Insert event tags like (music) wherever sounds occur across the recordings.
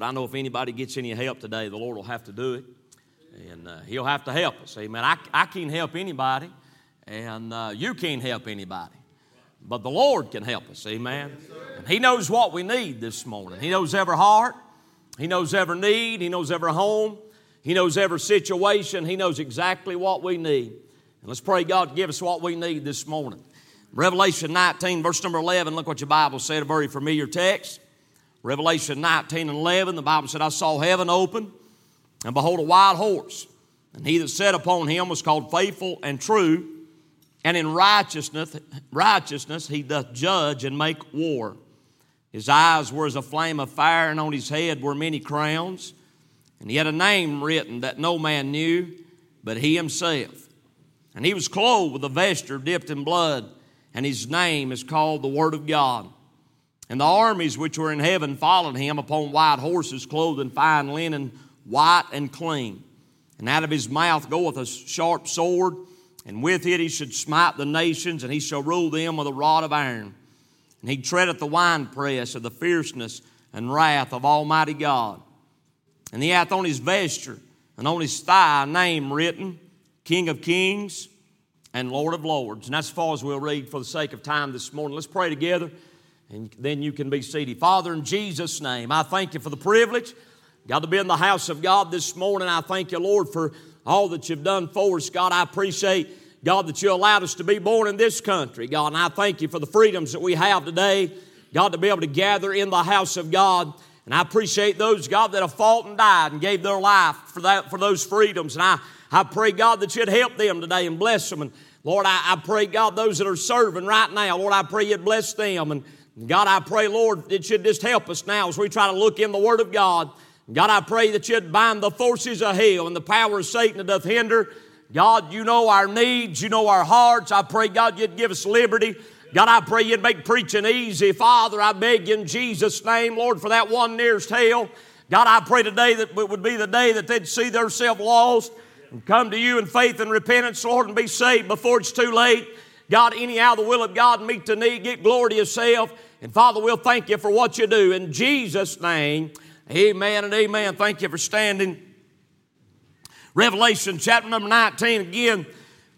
But I know if anybody gets any help today, the Lord will have to do it. And uh, He'll have to help us. Amen. I, I can't help anybody, and uh, you can't help anybody. But the Lord can help us. Amen. And He knows what we need this morning. He knows every heart, He knows every need, He knows every home, He knows every situation, He knows exactly what we need. And let's pray God to give us what we need this morning. Revelation 19, verse number 11, look what your Bible said, a very familiar text. Revelation 19 and 11, the Bible said, I saw heaven open, and behold, a wild horse. And he that sat upon him was called faithful and true, and in righteousness, righteousness he doth judge and make war. His eyes were as a flame of fire, and on his head were many crowns. And he had a name written that no man knew but he himself. And he was clothed with a vesture dipped in blood, and his name is called the Word of God. And the armies which were in heaven followed him upon white horses, clothed in fine linen, white and clean. And out of his mouth goeth a sharp sword, and with it he should smite the nations, and he shall rule them with a rod of iron. And he treadeth the winepress of the fierceness and wrath of Almighty God. And he hath on his vesture and on his thigh a name written, King of Kings and Lord of Lords. And that's as far as we'll read for the sake of time this morning. Let's pray together and then you can be seated. Father, in Jesus' name, I thank you for the privilege, God, to be in the house of God this morning. I thank you, Lord, for all that you've done for us. God, I appreciate, God, that you allowed us to be born in this country, God, and I thank you for the freedoms that we have today, God, to be able to gather in the house of God. And I appreciate those, God, that have fought and died and gave their life for that for those freedoms. And I, I pray, God, that you'd help them today and bless them. And Lord, I, I pray, God, those that are serving right now, Lord, I pray you'd bless them. And God, I pray, Lord, it should just help us now as we try to look in the Word of God. God, I pray that you'd bind the forces of hell and the power of Satan that doth hinder. God, you know our needs, you know our hearts. I pray, God, you'd give us liberty. God, I pray you'd make preaching easy. Father, I beg in Jesus' name, Lord, for that one nearest hell. God, I pray today that it would be the day that they'd see themselves lost and come to you in faith and repentance, Lord, and be saved before it's too late. God, anyhow, the will of God, meet the need, get glory to yourself. And Father, we'll thank you for what you do. In Jesus' name, amen and amen. Thank you for standing. Revelation chapter number 19, again,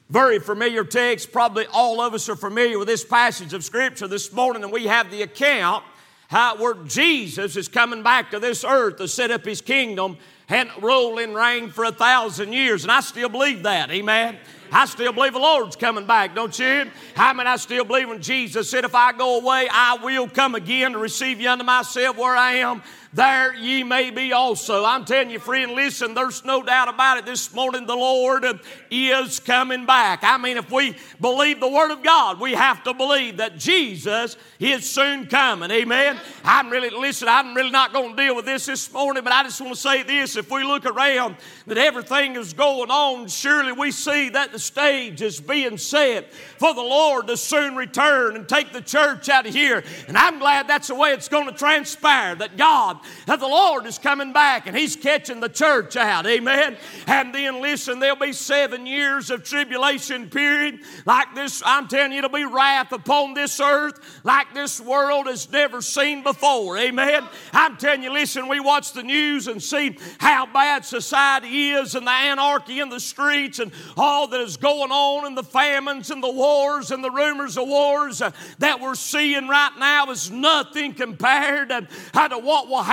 very familiar text. Probably all of us are familiar with this passage of Scripture this morning, and we have the account how where Jesus is coming back to this earth to set up his kingdom and rule and reign for a thousand years. And I still believe that. Amen. I still believe the Lord's coming back, don't you? How many I still believe when Jesus said, If I go away, I will come again to receive you unto myself where I am there ye may be also. I'm telling you, friend, listen, there's no doubt about it. This morning, the Lord is coming back. I mean, if we believe the Word of God, we have to believe that Jesus is soon coming. Amen. I'm really, listen, I'm really not going to deal with this this morning, but I just want to say this. If we look around that everything is going on, surely we see that the stage is being set for the Lord to soon return and take the church out of here. And I'm glad that's the way it's going to transpire, that God that the Lord is coming back and He's catching the church out. Amen. And then listen, there'll be seven years of tribulation period like this. I'm telling you, it'll be wrath upon this earth like this world has never seen before. Amen. I'm telling you, listen, we watch the news and see how bad society is and the anarchy in the streets and all that is going on and the famines and the wars and the rumors of wars uh, that we're seeing right now is nothing compared uh, to what will happen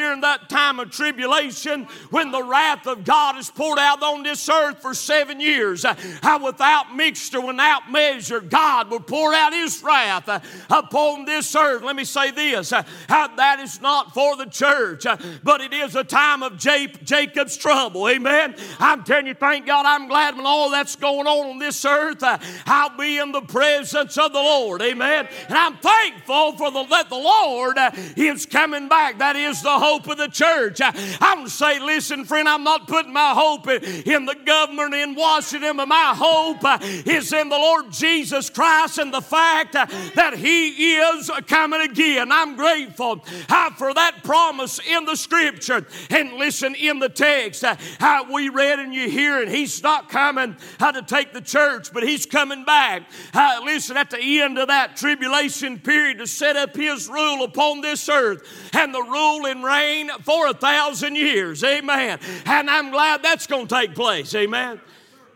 during that time of tribulation when the wrath of God is poured out on this earth for seven years. Uh, how without mixture, without measure, God will pour out His wrath uh, upon this earth. Let me say this uh, how that is not for the church, but it is a time of Jacob's trouble. Amen. I'm telling you, thank God, I'm glad when all that's going on on this earth, I'll be in the presence of the Lord. Amen. And I'm thankful for the that the Lord is coming back. That is the hope of the church. I, I to say, listen, friend, I'm not putting my hope in the government in Washington, but my hope uh, is in the Lord Jesus Christ and the fact uh, that He is coming again. I'm grateful uh, for that promise in the scripture. And listen, in the text, how we read and you hear and He's not coming uh, to take the church, but he's coming back. Uh, listen, at the end of that tribulation period to set up his rule upon this earth and the rule and reign for a thousand years. Amen. And I'm glad that's going to take place. Amen.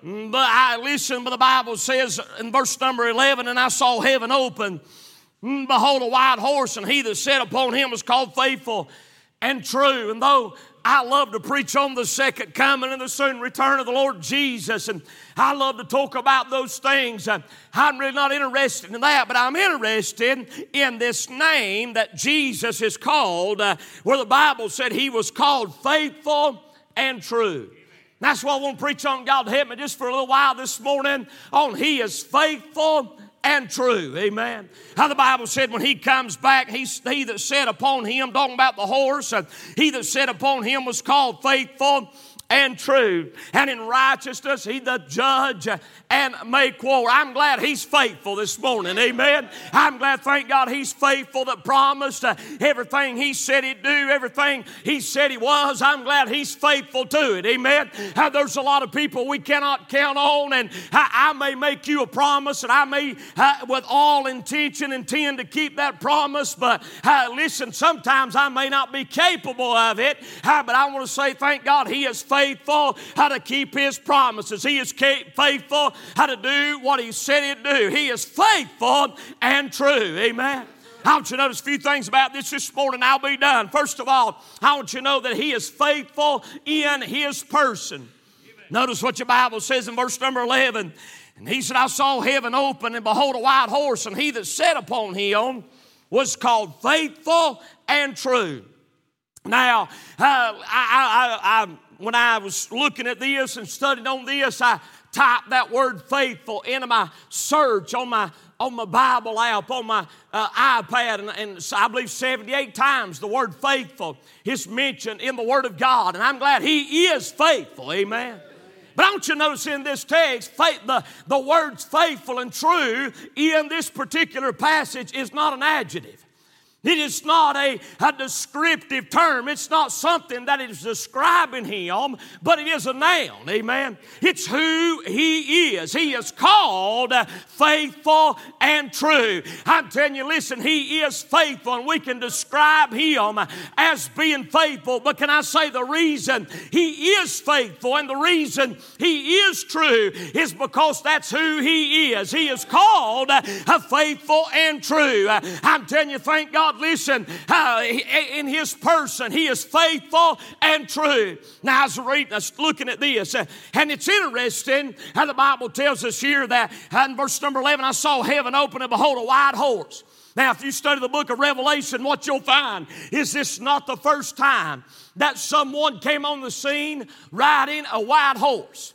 But I listen, but the Bible says in verse number 11, and I saw heaven open. Behold, a white horse, and he that sat upon him was called faithful and true. And though I love to preach on the second coming and the soon return of the Lord Jesus, and I love to talk about those things. Uh, I'm really not interested in that, but I'm interested in this name that Jesus is called, uh, where the Bible said he was called faithful and true. That's why I want to preach on God help me just for a little while this morning on He is faithful and true. Amen. How the Bible said when he comes back, he, he that sat upon him, talking about the horse, he that sat upon him was called faithful and true. And in righteousness, he the judge and make war. I'm glad he's faithful this morning. Amen. I'm glad, thank God, he's faithful that promised everything he said he'd do, everything he said he was. I'm glad he's faithful to it. Amen. Uh, there's a lot of people we cannot count on, and I, may make you a promise, and I may, uh, with all intention, intend to keep that promise, but uh, listen, sometimes I may not be capable of it, but I want to say, thank God, he is faithful how to keep his promises. He is faithful how to do what He said He'd do. He is faithful and true. Amen. I want you to notice a few things about this this morning. I'll be done. First of all, I want you to know that He is faithful in His person. Notice what your Bible says in verse number 11. And he said, I saw heaven open, and behold, a white horse, and he that sat upon him was called faithful and true. Now, uh, I, I, I, when I was looking at this and studying on this, I, typed that word faithful into my search on my on my Bible app, on my uh, iPad, and, and I believe 78 times the word faithful is mentioned in the Word of God. And I'm glad He is faithful. Amen. But I want you to notice in this text, faith, the, the words faithful and true in this particular passage is not an adjective. It is not a, a descriptive term. It's not something that is describing him, but it is a noun. Amen. It's who he is. He is called faithful and true. I'm telling you, listen, he is faithful, and we can describe him as being faithful. But can I say the reason he is faithful and the reason he is true is because that's who he is. He is called a faithful and true. I'm telling you, thank God God, listen, uh, in His person, He is faithful and true. Now, I was reading, looking at this, uh, and it's interesting how the Bible tells us here that uh, in verse number 11, I saw heaven open and behold, a white horse. Now, if you study the book of Revelation, what you'll find is this not the first time that someone came on the scene riding a white horse.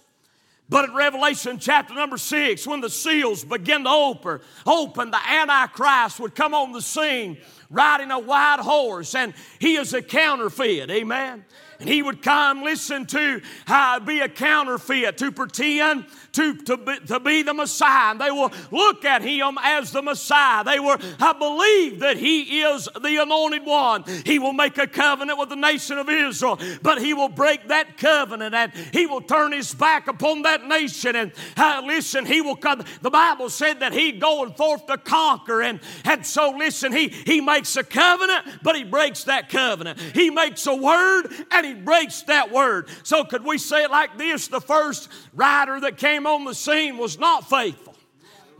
But in Revelation chapter number six, when the seals begin to open, open, the Antichrist would come on the scene riding a white horse, and he is a counterfeit. Amen. And he would come, listen to uh, be a counterfeit, to pretend to, to, be, to be the Messiah. And they will look at him as the Messiah. They will I believe that he is the anointed one. He will make a covenant with the nation of Israel, but he will break that covenant and he will turn his back upon that nation. And uh, listen, he will come. The Bible said that he going forth to conquer. And, and so listen, he, he makes a covenant, but he breaks that covenant. He makes a word and he breaks that word. So could we say it like this? The first rider that came on the scene was not faithful.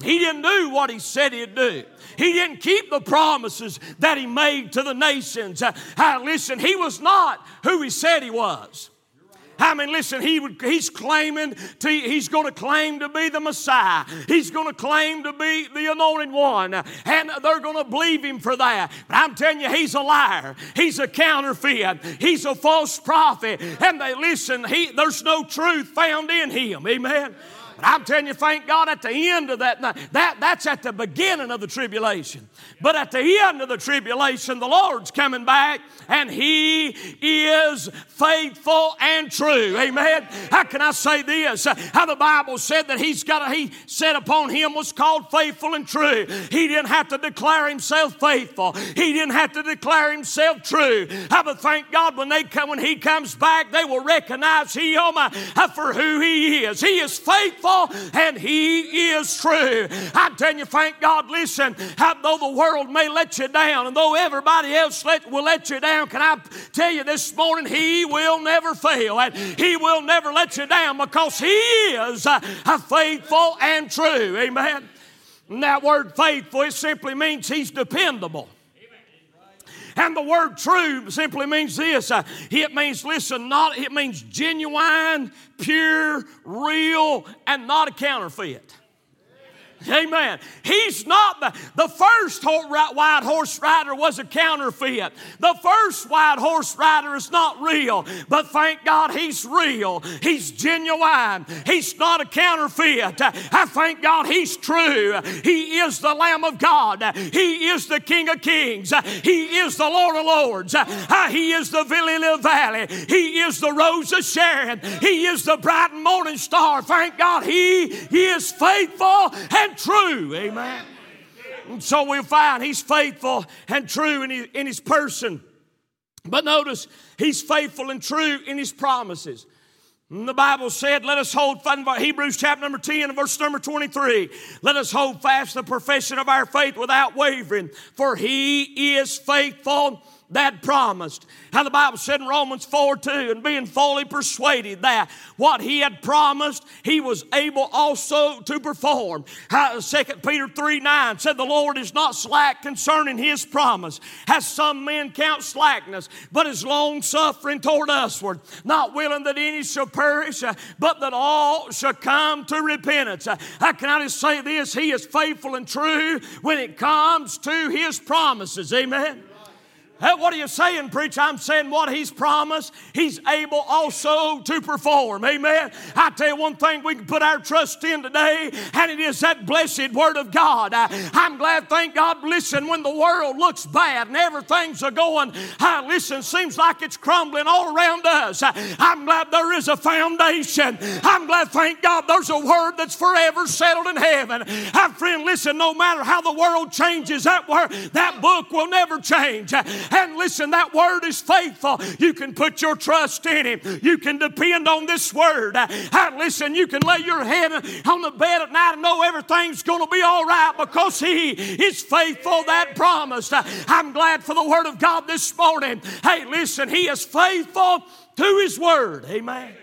He didn't do what he said he'd do. He didn't keep the promises that he made to the nations. Uh, uh, listen, he was not who he said he was. I mean, listen, he would, he's claiming to, he's going to claim to be the Messiah. He's going to claim to be the anointed one. And they're going to believe him for that. But I'm telling you, he's a liar. He's a counterfeit. He's a false prophet. And they listen, he, there's no truth found in him. Amen. But I'm telling you, thank God at the end of that, night, that that's at the beginning of the tribulation. But at the end of the tribulation, the Lord's coming back and He is faithful and true. Amen. How can I say this? How the Bible said that He's got a, He said upon Him was called faithful and true. He didn't have to declare Himself faithful. He didn't have to declare Himself true. I but thank God when they come when He comes back, they will recognize Him for who He is. He is faithful faithful and He is true. I tell you, thank God, listen, how, though the world may let you down and though everybody else let, will let you down, can I tell you this morning, He will never fail and He will never let you down because He is uh, faithful and true. Amen. And that word faithful, it simply means He's dependable. And the word true simply means this uh, it means, listen, not, it means genuine, pure, real, and not a counterfeit. Amen. He's not the, the first white horse rider was a counterfeit. The first white horse rider is not real, but thank God he's real. He's genuine. He's not a counterfeit. I thank God he's true. He is the Lamb of God. He is the King of Kings. He is the Lord of Lords. Ah, he is the Lily of the Valley. He is the Rose of Sharon. He is the bright and morning star. Thank God he, he is faithful and and true. Amen. And so we'll find he's faithful and true in his, in his person. But notice, he's faithful and true in his promises. And the Bible said, let us hold fast, Hebrews chapter number 10 verse number 23. Let us hold fast the profession of our faith without wavering, for he is faithful that promised. How the Bible said in Romans 4 2, and being fully persuaded that what he had promised, he was able also to perform. How, 2 Peter 3 9 said, The Lord is not slack concerning his promise, as some men count slackness, but is long suffering toward usward, not willing that any shall perish, but that all shall come to repentance. I can I just say this? He is faithful and true when it comes to his promises. Amen. What are you saying, preacher? I'm saying what He's promised, He's able also to perform. Amen. I tell you one thing we can put our trust in today, and it is that blessed Word of God. I, am glad, thank God, listen, when the world looks bad and everything's a going, I, listen, seems like it's crumbling all around us. I, I'm glad there is a foundation. I'm glad, thank God, there's a Word that's forever settled in heaven. I, friend, listen, no matter how the world changes, that word, that book will never change. And listen, that word is faithful. Uh, you can put your trust in Him. You can depend on this word. Uh, and listen, you can lay your head on the bed at night and know everything's going to be all right because He is faithful that promised. Uh, I'm glad for the word of God this morning. Hey, listen, He is faithful to His word. Amen.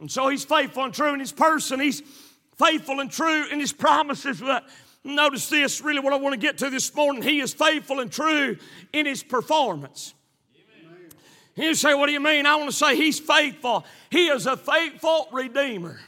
And so He's faithful and true in His person. He's faithful and true in His promises. But Notice this, really, what I want to get to this morning. He is faithful and true in his performance. Amen. You say, What do you mean? I want to say he's faithful. He is a faithful redeemer.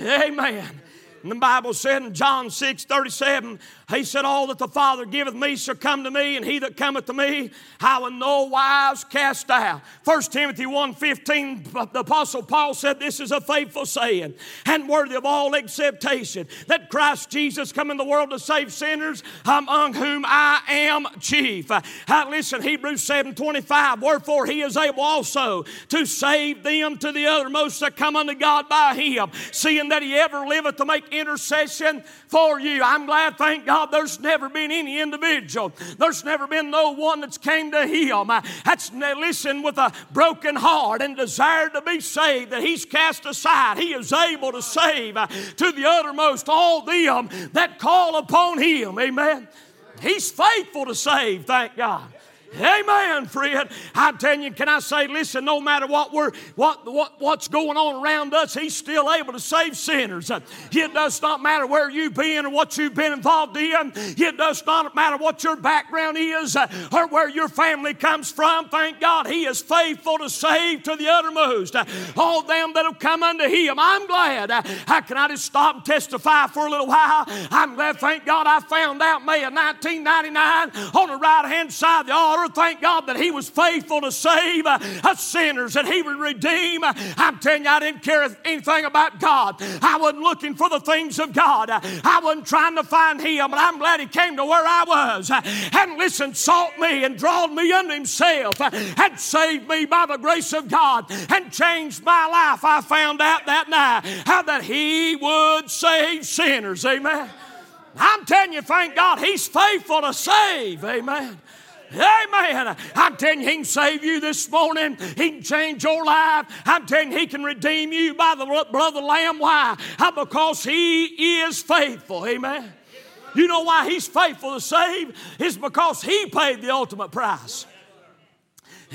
Amen. Amen. And the Bible said in John 6 37, he said, All that the Father giveth me shall come to me, and he that cometh to me, I will no wise cast out. 1 Timothy 1 15, the Apostle Paul said, This is a faithful saying and worthy of all acceptation that Christ Jesus come in the world to save sinners, among whom I am chief. Uh, listen, Hebrews 7 25, wherefore he is able also to save them to the uttermost that come unto God by him, seeing that he ever liveth to make intercession for you. I'm glad, thank God God, there's never been any individual, there's never been no one that's came to Him that's listened with a broken heart and desired to be saved, that He's cast aside. He is able to save uh, to the uttermost all them that call upon Him. Amen. He's faithful to save, thank God. Amen, friend. I tell you, can I say, listen, no matter what we're what, what what's going on around us, He's still able to save sinners. It does not matter where you've been or what you've been involved in. It does not matter what your background is uh, or where your family comes from. Thank God He is faithful to save to the uttermost. Uh, all them that have come unto Him. I'm glad. How can I just stop and testify for a little while? I'm glad, thank God, I found out May of 1999 on the right hand side of the altar thank God that He was faithful to save uh, sinners, and He would redeem. I'm telling you, I didn't care anything about God. I wasn't looking for the things of God. I wasn't trying to find Him, but I'm glad He came to where I was and listened, sought me and drawn me unto Himself and saved me by the grace of God and changed my life. I found out that night how that He would save sinners. Amen. I'm telling you, thank God, He's faithful to save. Amen. Amen. I'm telling you, He can save you this morning. He can change your life. I'm telling you, He can redeem you by the blood of the Lamb. Why? Because He is faithful. Amen. You know why He's faithful to save? It's because He paid the ultimate price.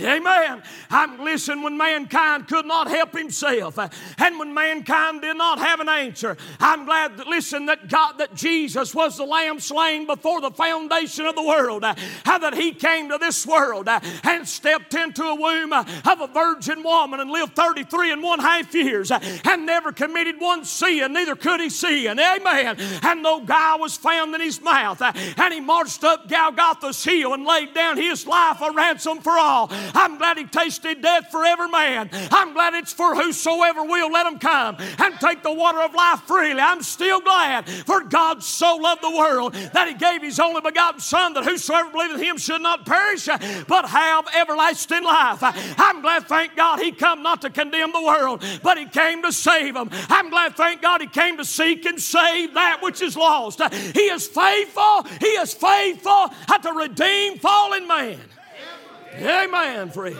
Amen. I'm listening when mankind could not help himself uh, and when mankind did not have an answer. I'm glad that listen that God that Jesus was the lamb slain before the foundation of the world. Uh, how that he came to this world uh, and stepped into a womb of a virgin woman and lived 33 and one half years and never committed one sin, neither could he sin. Amen. And no guy was found in his mouth. And he marched up Golgotha's hill and laid down his life a ransom for all. I'm glad he tasted death for every man. I'm glad it's for whosoever will let him come and take the water of life freely. I'm still glad for God so loved the world that he gave his only begotten Son that whosoever believeth him should not perish but have everlasting life. I'm glad, thank God, he come not to condemn the world, but he came to save them. I'm glad, thank God, he came to seek and save that which is lost. He is faithful. He is faithful to redeem fallen man. Amen, friend.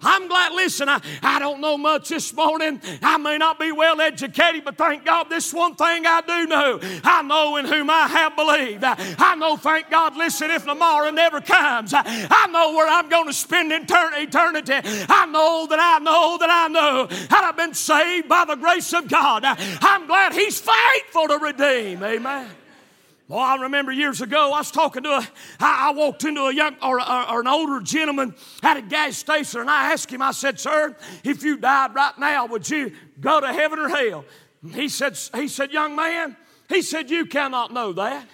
I'm glad, listen, I, I don't know much this morning. I may not be well educated, but thank God this one thing I do know. I know in whom I have believed. I know, thank God, listen, if tomorrow never comes, I know where I'm going to spend eternity. I know that I know that I know that I've been saved by the grace of God. I'm glad He's faithful to redeem. Amen. Well, I remember years ago, I was talking to a, I, I walked into a young or, or, or, an older gentleman at a gas station, and I asked him, I said, Sir, if you died right now, would you go to heaven or hell? He said, he said, Young man, he said, You cannot know that.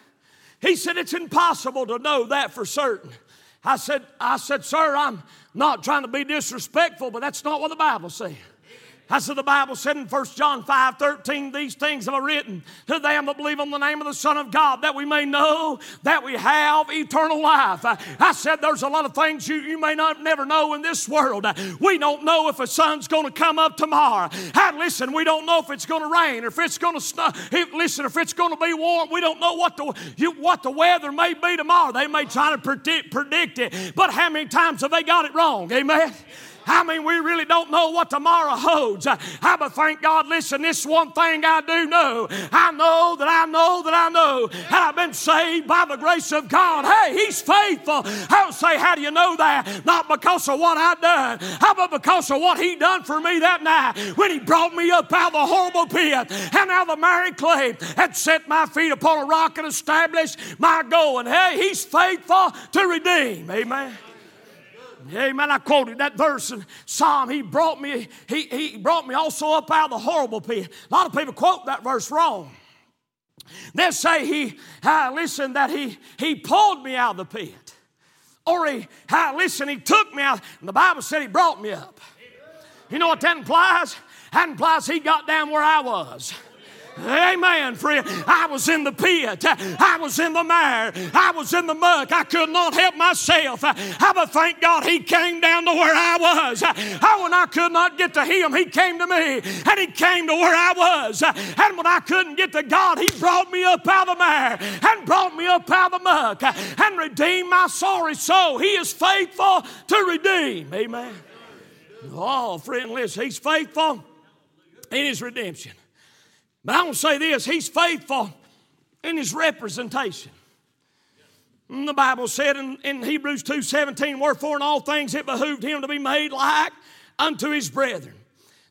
He said, It's impossible to know that for certain. I said, I said, Sir, I'm not trying to be disrespectful, but that's not what the Bible says. That's what the Bible said in 1 John 5 13. These things have I written to them that believe on the name of the Son of God, that we may know that we have eternal life. I said there's a lot of things you, you may not never know in this world. We don't know if a sun's going to come up tomorrow. And listen, we don't know if it's going to rain or if it's going to snow. If, listen, if it's going to be warm, we don't know what the, you, what the weather may be tomorrow. They may try to predict, predict it, but how many times have they got it wrong? Amen. I mean, we really don't know what tomorrow holds. I but thank God, listen, this one thing I do know. I know that I know that I know that I've been saved by the grace of God. Hey, He's faithful. I'll say, how do you know that? Not because of what I've done, but because of what He done for me that night when He brought me up out of the horrible pit and out of the miry clay and set my feet upon a rock and established my going. Hey, He's faithful to redeem. Amen. Amen. I quoted that verse in Psalm. He brought me, he, he brought me also up out of the horrible pit. A lot of people quote that verse wrong. They say he, uh, listen, that he, he pulled me out of the pit. Or he, uh, listen, he took me out. And the Bible said he brought me up. You know what that implies? That implies he got down where I was. Amen, friend. I was in the pit. I was in the mire. I was in the muck. I could not help myself. I but thank God He came down to where I was. Oh, when I could not get to Him, He came to me. And He came to where I was. And when I couldn't get to God, He brought me up out of the mire and brought me up out of the muck and redeemed my sorry soul. He is faithful to redeem. Amen. Oh, friend, listen, He's faithful in His redemption. But I to say this He's faithful in His representation. And the Bible said in, in Hebrews 2 17, Wherefore in all things it behooved Him to be made like unto His brethren,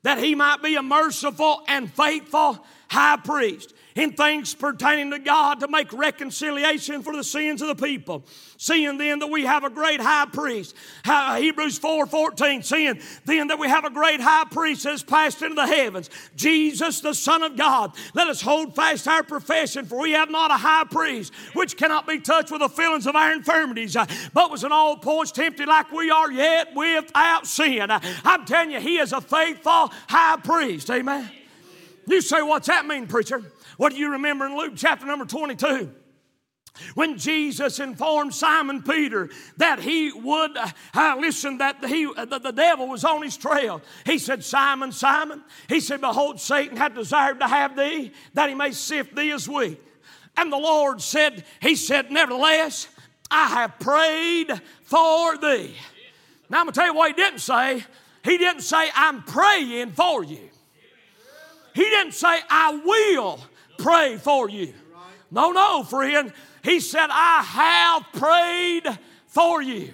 that He might be a merciful and faithful high priest in things pertaining to God to make reconciliation for the sins of the people. Seeing then that we have a great high priest, Hebrews 4 14, seeing then that we have a great high priest that has passed into the heavens, Jesus, the Son of God. Let us hold fast our profession, for we have not a high priest which cannot be touched with the feelings of our infirmities, uh, but was in all points tempted like we are, yet without sin. I'm telling you, He is a faithful high priest. Amen. You say, What's that mean, preacher? What do you remember in Luke chapter number 22? When Jesus informed Simon Peter that he would, uh, listen, that he, uh, the, the devil was on his trail, he said, Simon, Simon, he said, Behold, Satan had desired to have thee, that he may sift thee as wheat. And the Lord said, He said, Nevertheless, I have prayed for thee. Now I'm going to tell you what he didn't say. He didn't say, I'm praying for you. He didn't say, I will pray for you. No, no, friend. He said, I have prayed for you.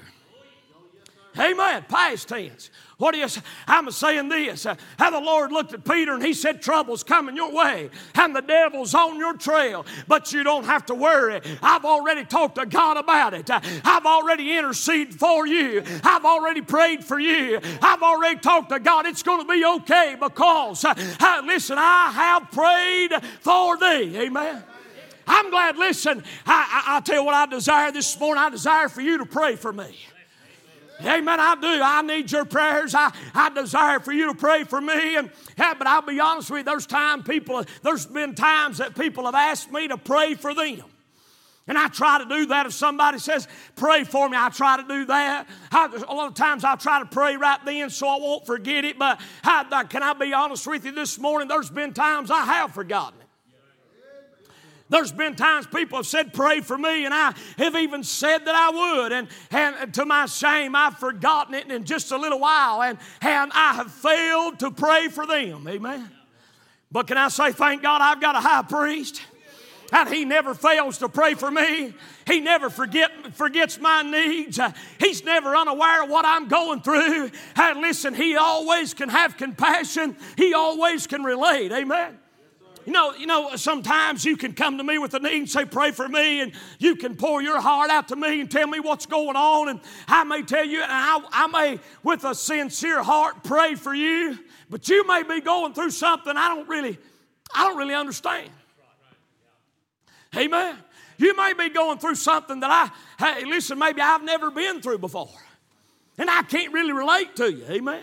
Amen. Past tense. What do you say? I'm saying this. Uh, how the Lord looked at Peter and he said, Trouble's coming your way and the devil's on your trail, but you don't have to worry. I've already talked to God about it. Uh, I've already interceded for you. I've already prayed for you. I've already talked to God. It's going to be okay because, uh, listen, I have prayed for thee. Amen. I'm glad, listen, I, I, I tell you what I desire this morning. I desire for you to pray for me. Amen. I do. I need your prayers. I, I desire for you to pray for me. And yeah, but I'll be honest with you, there's time people, there's been times that people have asked me to pray for them. And I try to do that. If somebody says, pray for me, I try to do that. I, a lot of times I try to pray right then so I won't forget it. But I, can I be honest with you this morning? There's been times I have forgotten. There's been times people have said, Pray for me, and I have even said that I would. And, and to my shame, I've forgotten it in just a little while, and, and I have failed to pray for them. Amen. But can I say, Thank God I've got a high priest? And he never fails to pray for me. He never forget, forgets my needs. He's never unaware of what I'm going through. And listen, he always can have compassion. He always can relate. Amen. You know, you know, sometimes you can come to me with a need and say, Pray for me, and you can pour your heart out to me and tell me what's going on. And I may tell you, and I, I may, with a sincere heart, pray for you, but you may be going through something I don't really, I don't really understand. Amen. You may be going through something that I, hey, listen, maybe I've never been through before. And I can't really relate to you. Amen.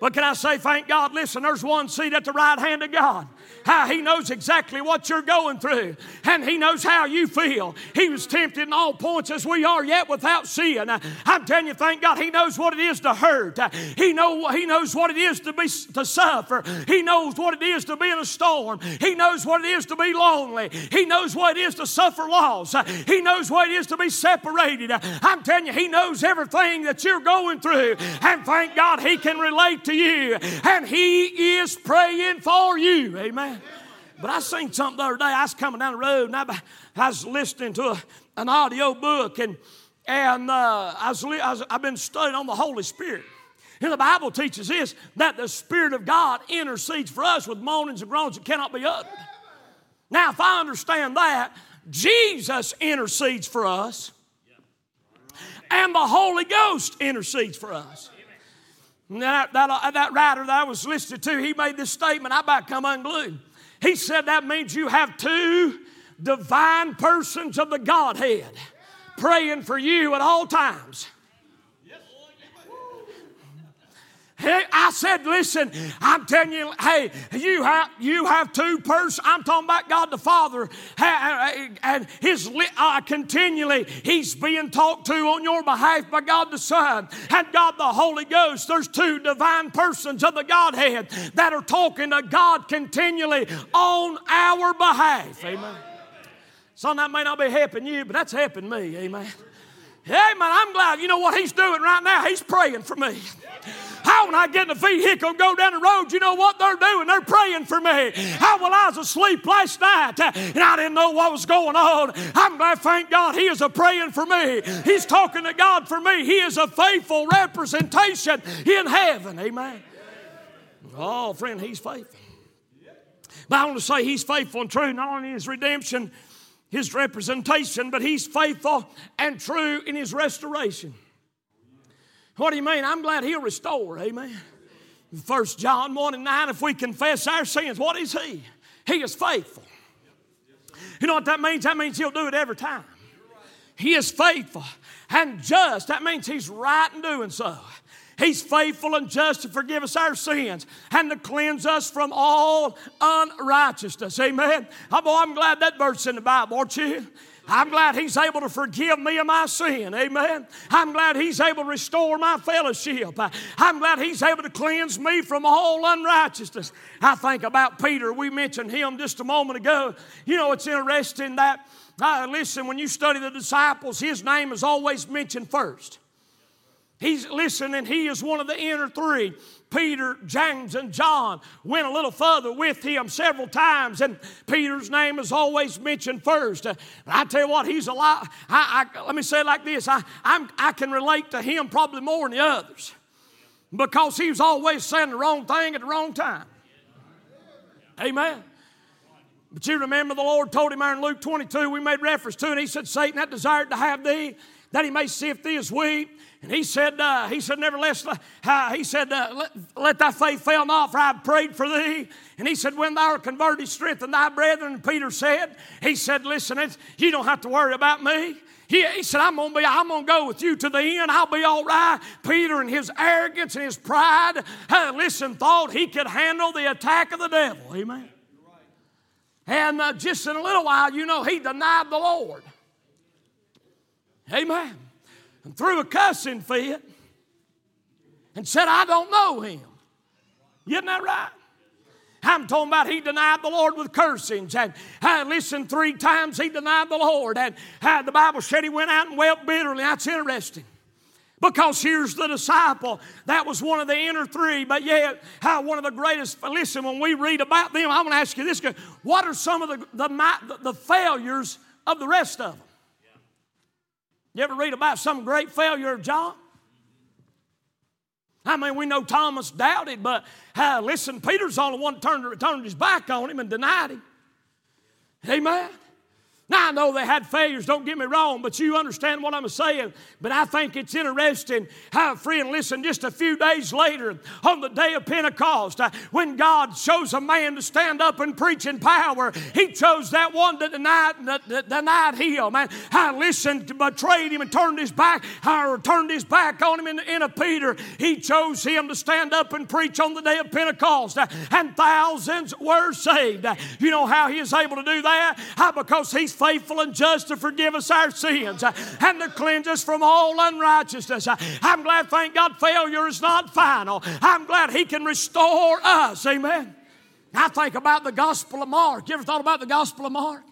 But can I say, thank God, listen, there's one seat at the right hand of God how He knows exactly what you're going through, and He knows how you feel. He was tempted in all points as we are, yet without sin. I'm telling you, thank God, He knows what it is to hurt. He know He knows what it is to be to suffer. He knows what it is to be in a storm. He knows what it is to be lonely. He knows what it is to suffer loss. He knows what it is to be separated. I'm telling you, He knows everything that you're going through, and thank God He can relate to you, and He is praying for you. Amen. But I seen something the other day. I was coming down the road and I, I was listening to a, an audio book and, and uh, I was, I was, I've been studying on the Holy Spirit. And the Bible teaches this that the Spirit of God intercedes for us with moanings and groans that cannot be uttered. Now, if I understand that, Jesus intercedes for us, and the Holy Ghost intercedes for us. That, that, uh, that writer that I was listening to, he made this statement. I about come unglued. He said that means you have two divine persons of the Godhead praying for you at all times. Hey, I said, listen, I'm telling you, hey, you have you have two persons. I'm talking about God the Father, and His uh, continually He's being talked to on your behalf by God the Son and God the Holy Ghost. There's two divine persons of the Godhead that are talking to God continually on our behalf. Amen. Son, that may not be helping you, but that's helping me. Amen. Amen. I'm glad. You know what He's doing right now? He's praying for me. How when I get in a vehicle go down the road, you know what they're doing? They're praying for me. How when I was asleep last night and I didn't know what was going on, I'm glad, thank God, He is a praying for me. He's talking to God for me. He is a faithful representation in heaven. Amen. Oh, friend, He's faithful. But I want to say He's faithful and true, not only in His redemption, His representation, but He's faithful and true in His restoration. What do you mean? I'm glad He'll restore. Amen. First John 1 and 9, if we confess our sins, what is He? He is faithful. You know what that means? That means He'll do it every time. He is faithful and just. That means He's right in doing so. He's faithful and just to forgive us our sins and to cleanse us from all unrighteousness. Amen. Oh, boy, I'm glad that verse in the Bible, aren't you? I'm glad He's able to forgive me of my sin. Amen. I'm glad He's able to restore my fellowship. I'm glad He's able to cleanse me from all unrighteousness. I think about Peter. We mentioned him just a moment ago. You know, it's interesting that, uh, listen, when you study the disciples, his name is always mentioned first. He's listening, he is one of the inner three. Peter, James, and John went a little further with him several times, and Peter's name is always mentioned first. Uh, I tell you what, he's a lot. I, I, let me say it like this I, I'm, I can relate to him probably more than the others because he was always saying the wrong thing at the wrong time. Amen. But you remember the Lord told him there in Luke 22, we made reference to it. He said, Satan that desired to have thee, that he may sift thee as wheat. And he said, uh, he said, nevertheless, uh, he said, uh, let, let thy faith fail not, for I have prayed for thee. And he said, when thou art converted, strengthen thy brethren. And Peter said, he said, listen, you don't have to worry about me. He, he, said, I'm gonna be, I'm gonna go with you to the end. I'll be all right. Peter and his arrogance and his pride, uh, listen, thought he could handle the attack of the devil. Amen. And uh, just in a little while, you know, he denied the Lord. Amen and threw a cussing fit and said, I don't know him. Isn't that right? I'm talking about he denied the Lord with cursings. And uh, listen, three times he denied the Lord. And uh, the Bible said he went out and wept bitterly. That's interesting. Because here's the disciple. That was one of the inner three, but yet uh, one of the greatest. Listen, when we read about them, I'm going to ask you this what are some of the, the, the failures of the rest of them? You ever read about some great failure of John? I mean, we know Thomas doubted, but uh, listen, Peter's all the only one turned, turned his back on him and denied him. Amen. Now, I know they had failures, don't get me wrong, but you understand what I'm saying. But I think it's interesting how, a friend, listen, just a few days later, on the day of Pentecost, uh, when God chose a man to stand up and preach in power, He chose that one that denied, that, denied Him. And I listened, betrayed Him, and turned his back, or turned his back on Him in, in a Peter. He chose him to stand up and preach on the day of Pentecost, uh, and thousands were saved. You know how He is able to do that? Because He's faithful and just to forgive us our sins uh, and to cleanse us from all unrighteousness. Uh, I'm glad, thank God, failure is not final. I'm glad He can restore us. Amen. I think about the Gospel of Mark. You ever thought about the Gospel of Mark?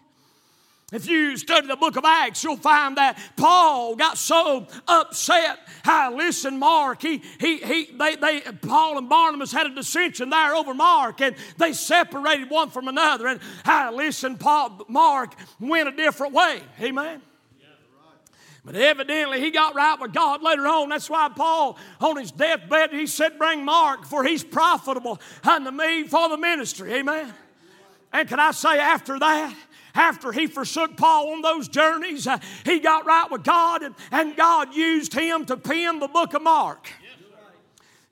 If you study the book of Acts, you'll find that Paul got so upset. How listen, Mark, he, he, he, they, they, Paul and Barnabas had a dissension there over Mark, and they separated one from another. And how listen, Paul, Mark went a different way. Amen. But evidently, he got right with God later on. That's why Paul, on his deathbed, he said, Bring Mark, for he's profitable unto me for the ministry. Amen. And can I say, after that, after he forsook Paul on those journeys, uh, he got right with God, and, and God used him to pen the book of Mark.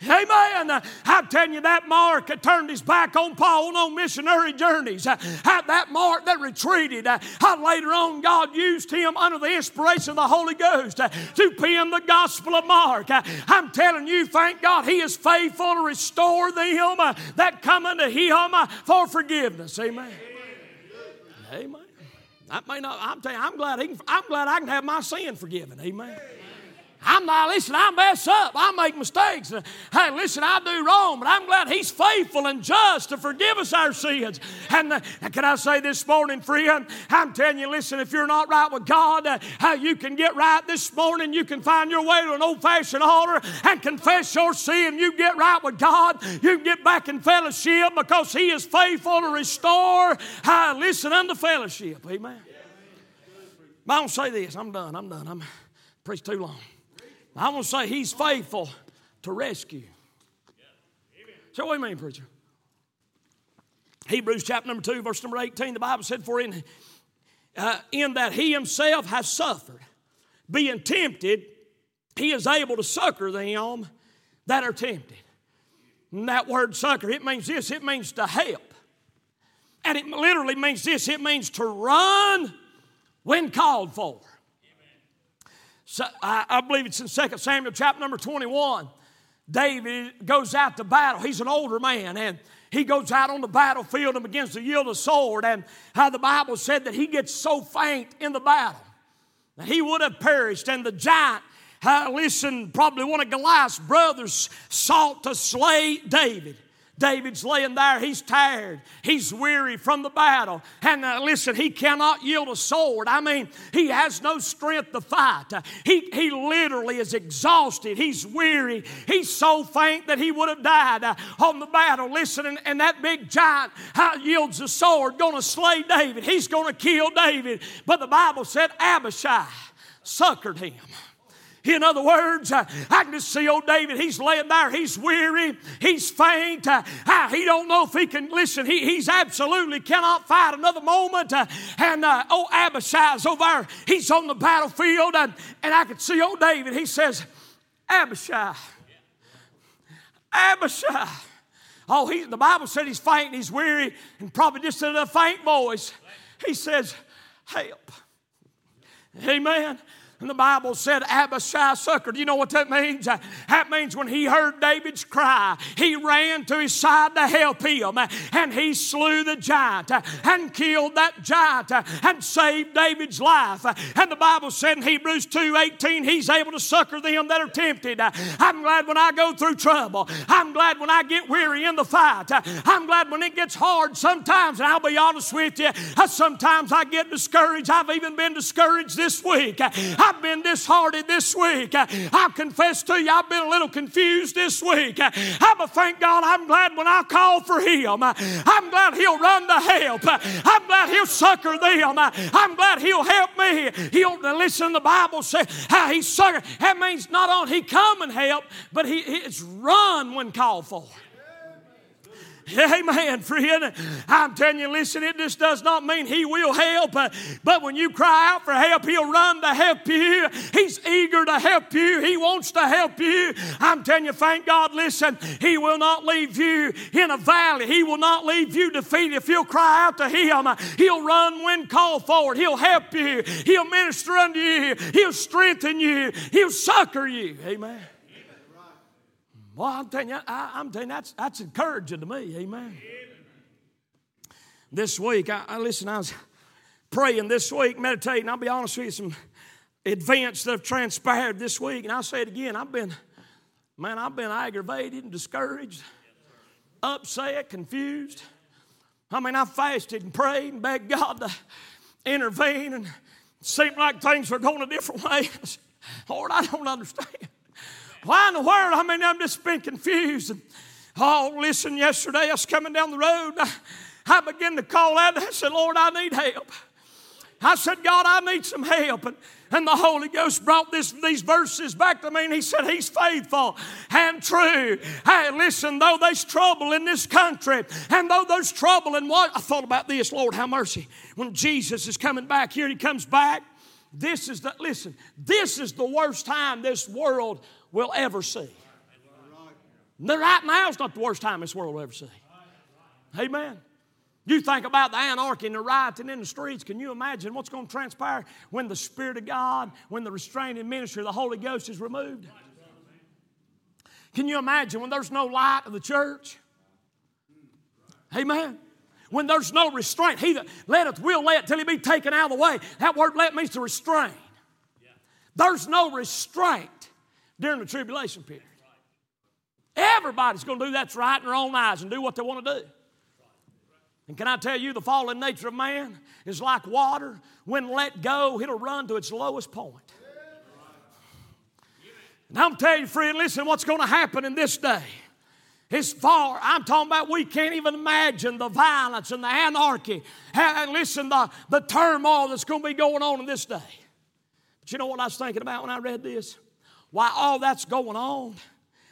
Amen. Uh, I'm telling you, that Mark turned his back on Paul on missionary journeys. Uh, that Mark that retreated. Uh, later on, God used him under the inspiration of the Holy Ghost to pen the Gospel of Mark. I'm telling you, thank God, He is faithful to restore them that come unto Him for forgiveness. Amen. Amen. I may not, I'm telling you, I'm glad, can, I'm glad I can have my sin forgiven. Amen. I'm not, listen, I mess up. I make mistakes. Hey, listen, I do wrong, but I'm glad He's faithful and just to forgive us our sins. And, uh, can I say this morning, friend? I'm telling you, listen, if you're not right with God, uh, how you can get right this morning, you can find your way to an old fashioned altar and confess your sin. You get right with God, you get back in fellowship because He is faithful to restore, uh, listen, unto fellowship. Amen. I don't say this. I'm done. I'm done. I'm preached too long. I want to say he's faithful to rescue. So what do you mean, preacher? Hebrews chapter number 2, verse number 18, the Bible said, For in, uh, in that he himself has suffered, being tempted, he is able to succor them that are tempted. And that word succor, it means this it means to help. And it literally means this it means to run when called for. I, I, believe it's in 2 Samuel chapter number 21. David goes out to battle. He's an older man, and he goes out on the battlefield and begins to yield a sword. And how the Bible said that he gets so faint in the battle that he would have perished. And the giant, uh, listen, probably one of Goliath's brothers, sought to slay David. David's laying there. He's tired. He's weary from the battle. And uh, listen, he cannot yield a sword. I mean, he has no strength to fight. Uh, he, he literally is exhausted. He's weary. He's so faint that he would have died uh, on the battle. Listen, and, and that big giant yields a sword, going to slay David. He's going to kill David. But the Bible said Abishai succored him. In other words, uh, I can just see old David. He's laying there. He's weary. He's faint. Uh, he don't know if he can listen. He, he's absolutely cannot fight another moment. Uh, and old Abishai's over there. He's on the battlefield. And, and I can see old David. He says, Abishai. Abishai. Oh, he, the Bible said he's faint, he's weary, and probably just in a faint voice, he says, Help. Amen. And the Bible said Abishai succored. You know what that means? That means when he heard David's cry, he ran to his side to help him. And he slew the giant and killed that giant and saved David's life. And the Bible said in Hebrews 2 18, he's able to succor them that are tempted. I'm glad when I go through trouble. I'm glad when I get weary in the fight. I'm glad when it gets hard sometimes. And I'll be honest with you, sometimes I get discouraged. I've even been discouraged this week. I've been disheartened this week. I confess to you, I've been a little confused this week. I'm a thank God I'm glad when I call for Him. I'm glad He'll run to help. I'm glad He'll succor them. I'm glad He'll help me. He'll listen. The Bible says how He succor. That means not only He come and help, but He it's run when called for. (laughs) Amen, friend. I'm telling you, listen, it just does not mean He will help, uh, but when you cry out for help, He'll run to help you. He's eager to help you, He wants to help you. I'm telling you, thank God, listen, He will not leave you in a valley, He will not leave you defeated. If you'll cry out to Him, uh, He'll run when called forward, He'll help you, He'll minister unto you, He'll strengthen you, He'll succor you. Amen. Well, I'm telling you, I, am telling you, that's, that's encouraging to me. Amen. This week, I, I listen, I was praying this week, meditating. I'll be honest with you, some events that have transpired this week. And I'll say it again, I've been, man, I've been aggravated and discouraged, upset, confused. I mean, I fasted and prayed and begged God to intervene, and seemed like things were going a different (laughs) way. Lord, I don't understand. Why in the world? I mean, I'm just been confused. And, oh, listen, yesterday I was coming down the road. I, I began to call out. I said, Lord, I need help. I said, God, I need some help. And, and the Holy Ghost brought this, these verses back to me, and He said, He's faithful and true. Hey, listen, though there's trouble in this country, and though there's trouble in what? I thought about this, Lord, have mercy. When Jesus is coming back here, He comes back. This is the, listen, this is the worst time this world will ever see. Right now is not the worst time this world will ever see. Amen. You think about the anarchy and the rioting in the streets. Can you imagine what's going to transpire when the Spirit of God, when the restraining ministry of the Holy Ghost is removed? Can you imagine when there's no light of the church? Amen. When there's no restraint, he that letteth will let till he be taken out of the way. That word let means to restrain. There's no restraint during the tribulation period. Everybody's going to do that's right in their own eyes and do what they want to do. And can I tell you, the fallen nature of man is like water. When let go, it'll run to its lowest point. And I'm telling you, friend, listen, what's going to happen in this day It's far. I'm talking about we can't even imagine the violence and the anarchy. And listen, the, the turmoil that's going to be going on in this day. But you know what I was thinking about when I read this? Why all that's going on,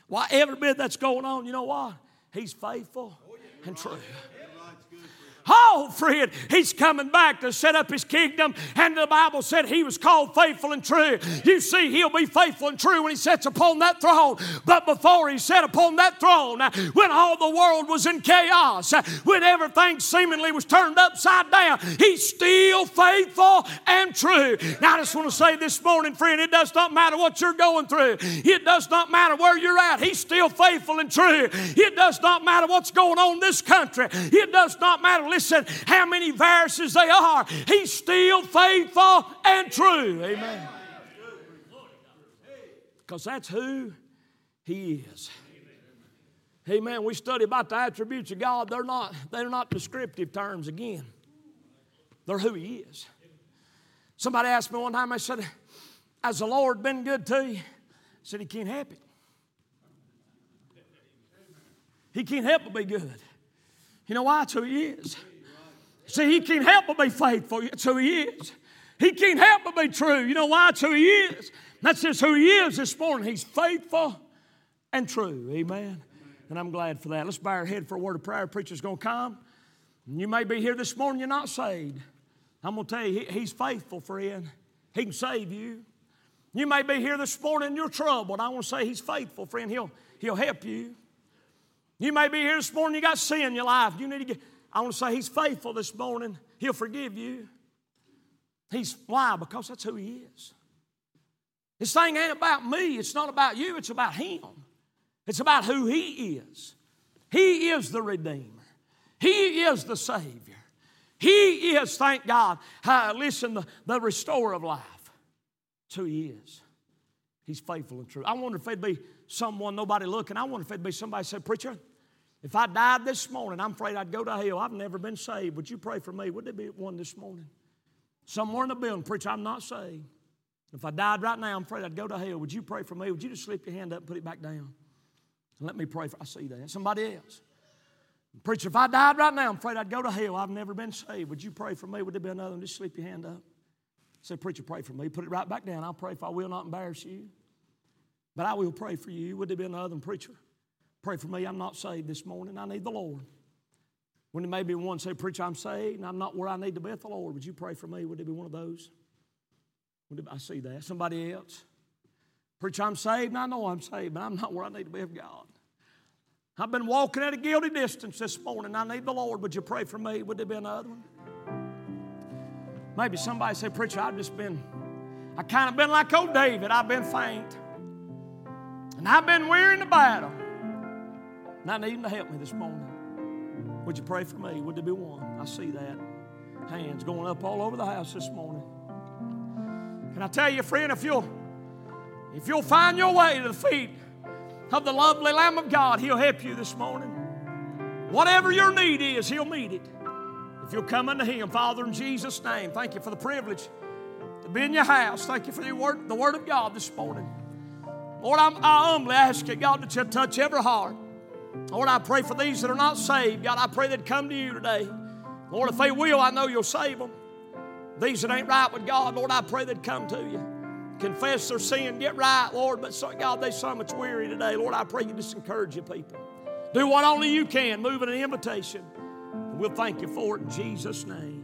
why every bit that's going on, you know what? He's faithful and true. Oh, friend, he's coming back to set up his kingdom. And the Bible said he was called faithful and true. You see, he'll be faithful and true when he sits upon that throne. But before he sat upon that throne, when all the world was in chaos, when everything seemingly was turned upside down, he's still faithful and true. Now, I just want to say this morning, friend, it does not matter what you're going through, it does not matter where you're at. He's still faithful and true. It does not matter what's going on in this country. It does not matter, listen, how many viruses they are. He's still faithful and true. Amen. Because that's who He is. Amen. We study about the attributes of God. They're not, they're not descriptive terms again. They're who He is. Somebody asked me one time, I said, Has the Lord been good to you? I said, He can't help it. He can't help but be good. You know why? That's who He is. See, He can't help but be faithful. That's who He is. He can't help but be true. You know why? That's who He is. That's just who He is this morning. He's faithful and true. Amen. And I'm glad for that. Let's bow our head for a word of prayer. Preacher's going to come. You may be here this morning, you're not saved. I'm going to tell you, He's faithful, friend. He can save you. You may be here this morning, you're troubled. I want to say He's faithful, friend. He'll, he'll help you. You may be here this morning, you got sin in your life. You need to get, I want to say He's faithful this morning. He'll forgive you. He's why? Because that's who He is. This thing ain't about me, it's not about you, it's about Him. It's about who He is. He is the Redeemer, He is the Savior. He is, thank God, uh, listen, the, the restorer of life. That's who He is. He's faithful and true. I wonder if there'd be someone, nobody looking, I wonder if it'd be somebody said, Preacher, if I died this morning, I'm afraid I'd go to hell. I've never been saved. Would you pray for me? Would there be one this morning? Somewhere in the building, preacher, I'm not saved. If I died right now, I'm afraid I'd go to hell. Would you pray for me? Would you just slip your hand up and put it back down? And let me pray for I see that. Somebody else. Preacher, if I died right now, I'm afraid I'd go to hell. I've never been saved. Would you pray for me? Would there be another one? Just slip your hand up. Say, Preacher, pray for me. Put it right back down. I'll pray if I will not embarrass you. But I will pray for you. Would there be another preacher? Pray for me. I'm not saved this morning. I need the Lord. When there may be one say, Preacher, I'm saved and I'm not where I need to be with the Lord. Would you pray for me? Would there be one of those? Would I see that. Somebody else? Preacher, I'm saved and I know I'm saved, but I'm not where I need to be with God. I've been walking at a guilty distance this morning. I need the Lord. Would you pray for me? Would there be another one? Maybe somebody say, Preacher, I've just been, I kind of been like old David. I've been faint. And I've been weary in the battle. And I need him to help me this morning. Would you pray for me? Would there be one? I see that. Hands going up all over the house this morning. Can I tell you, friend, if you'll if you'll find your way to the feet of the lovely Lamb of God, He'll help you this morning. Whatever your need is, He'll meet it. If you'll come unto Him, Father, in Jesus' name, thank you for the privilege to be in your house. Thank you for the word, the word of God this morning. Lord, I'm, I humbly ask you, God, that you touch every heart. Lord, I pray for these that are not saved. God, I pray they'd come to you today. Lord, if they will, I know you'll save them. These that ain't right with God, Lord, I pray they'd come to you. Confess their sin, get right, Lord. But so, God, they so much weary today. Lord, I pray you just encourage your people. Do what only you can, move in an invitation. And we'll thank you for it in Jesus' name.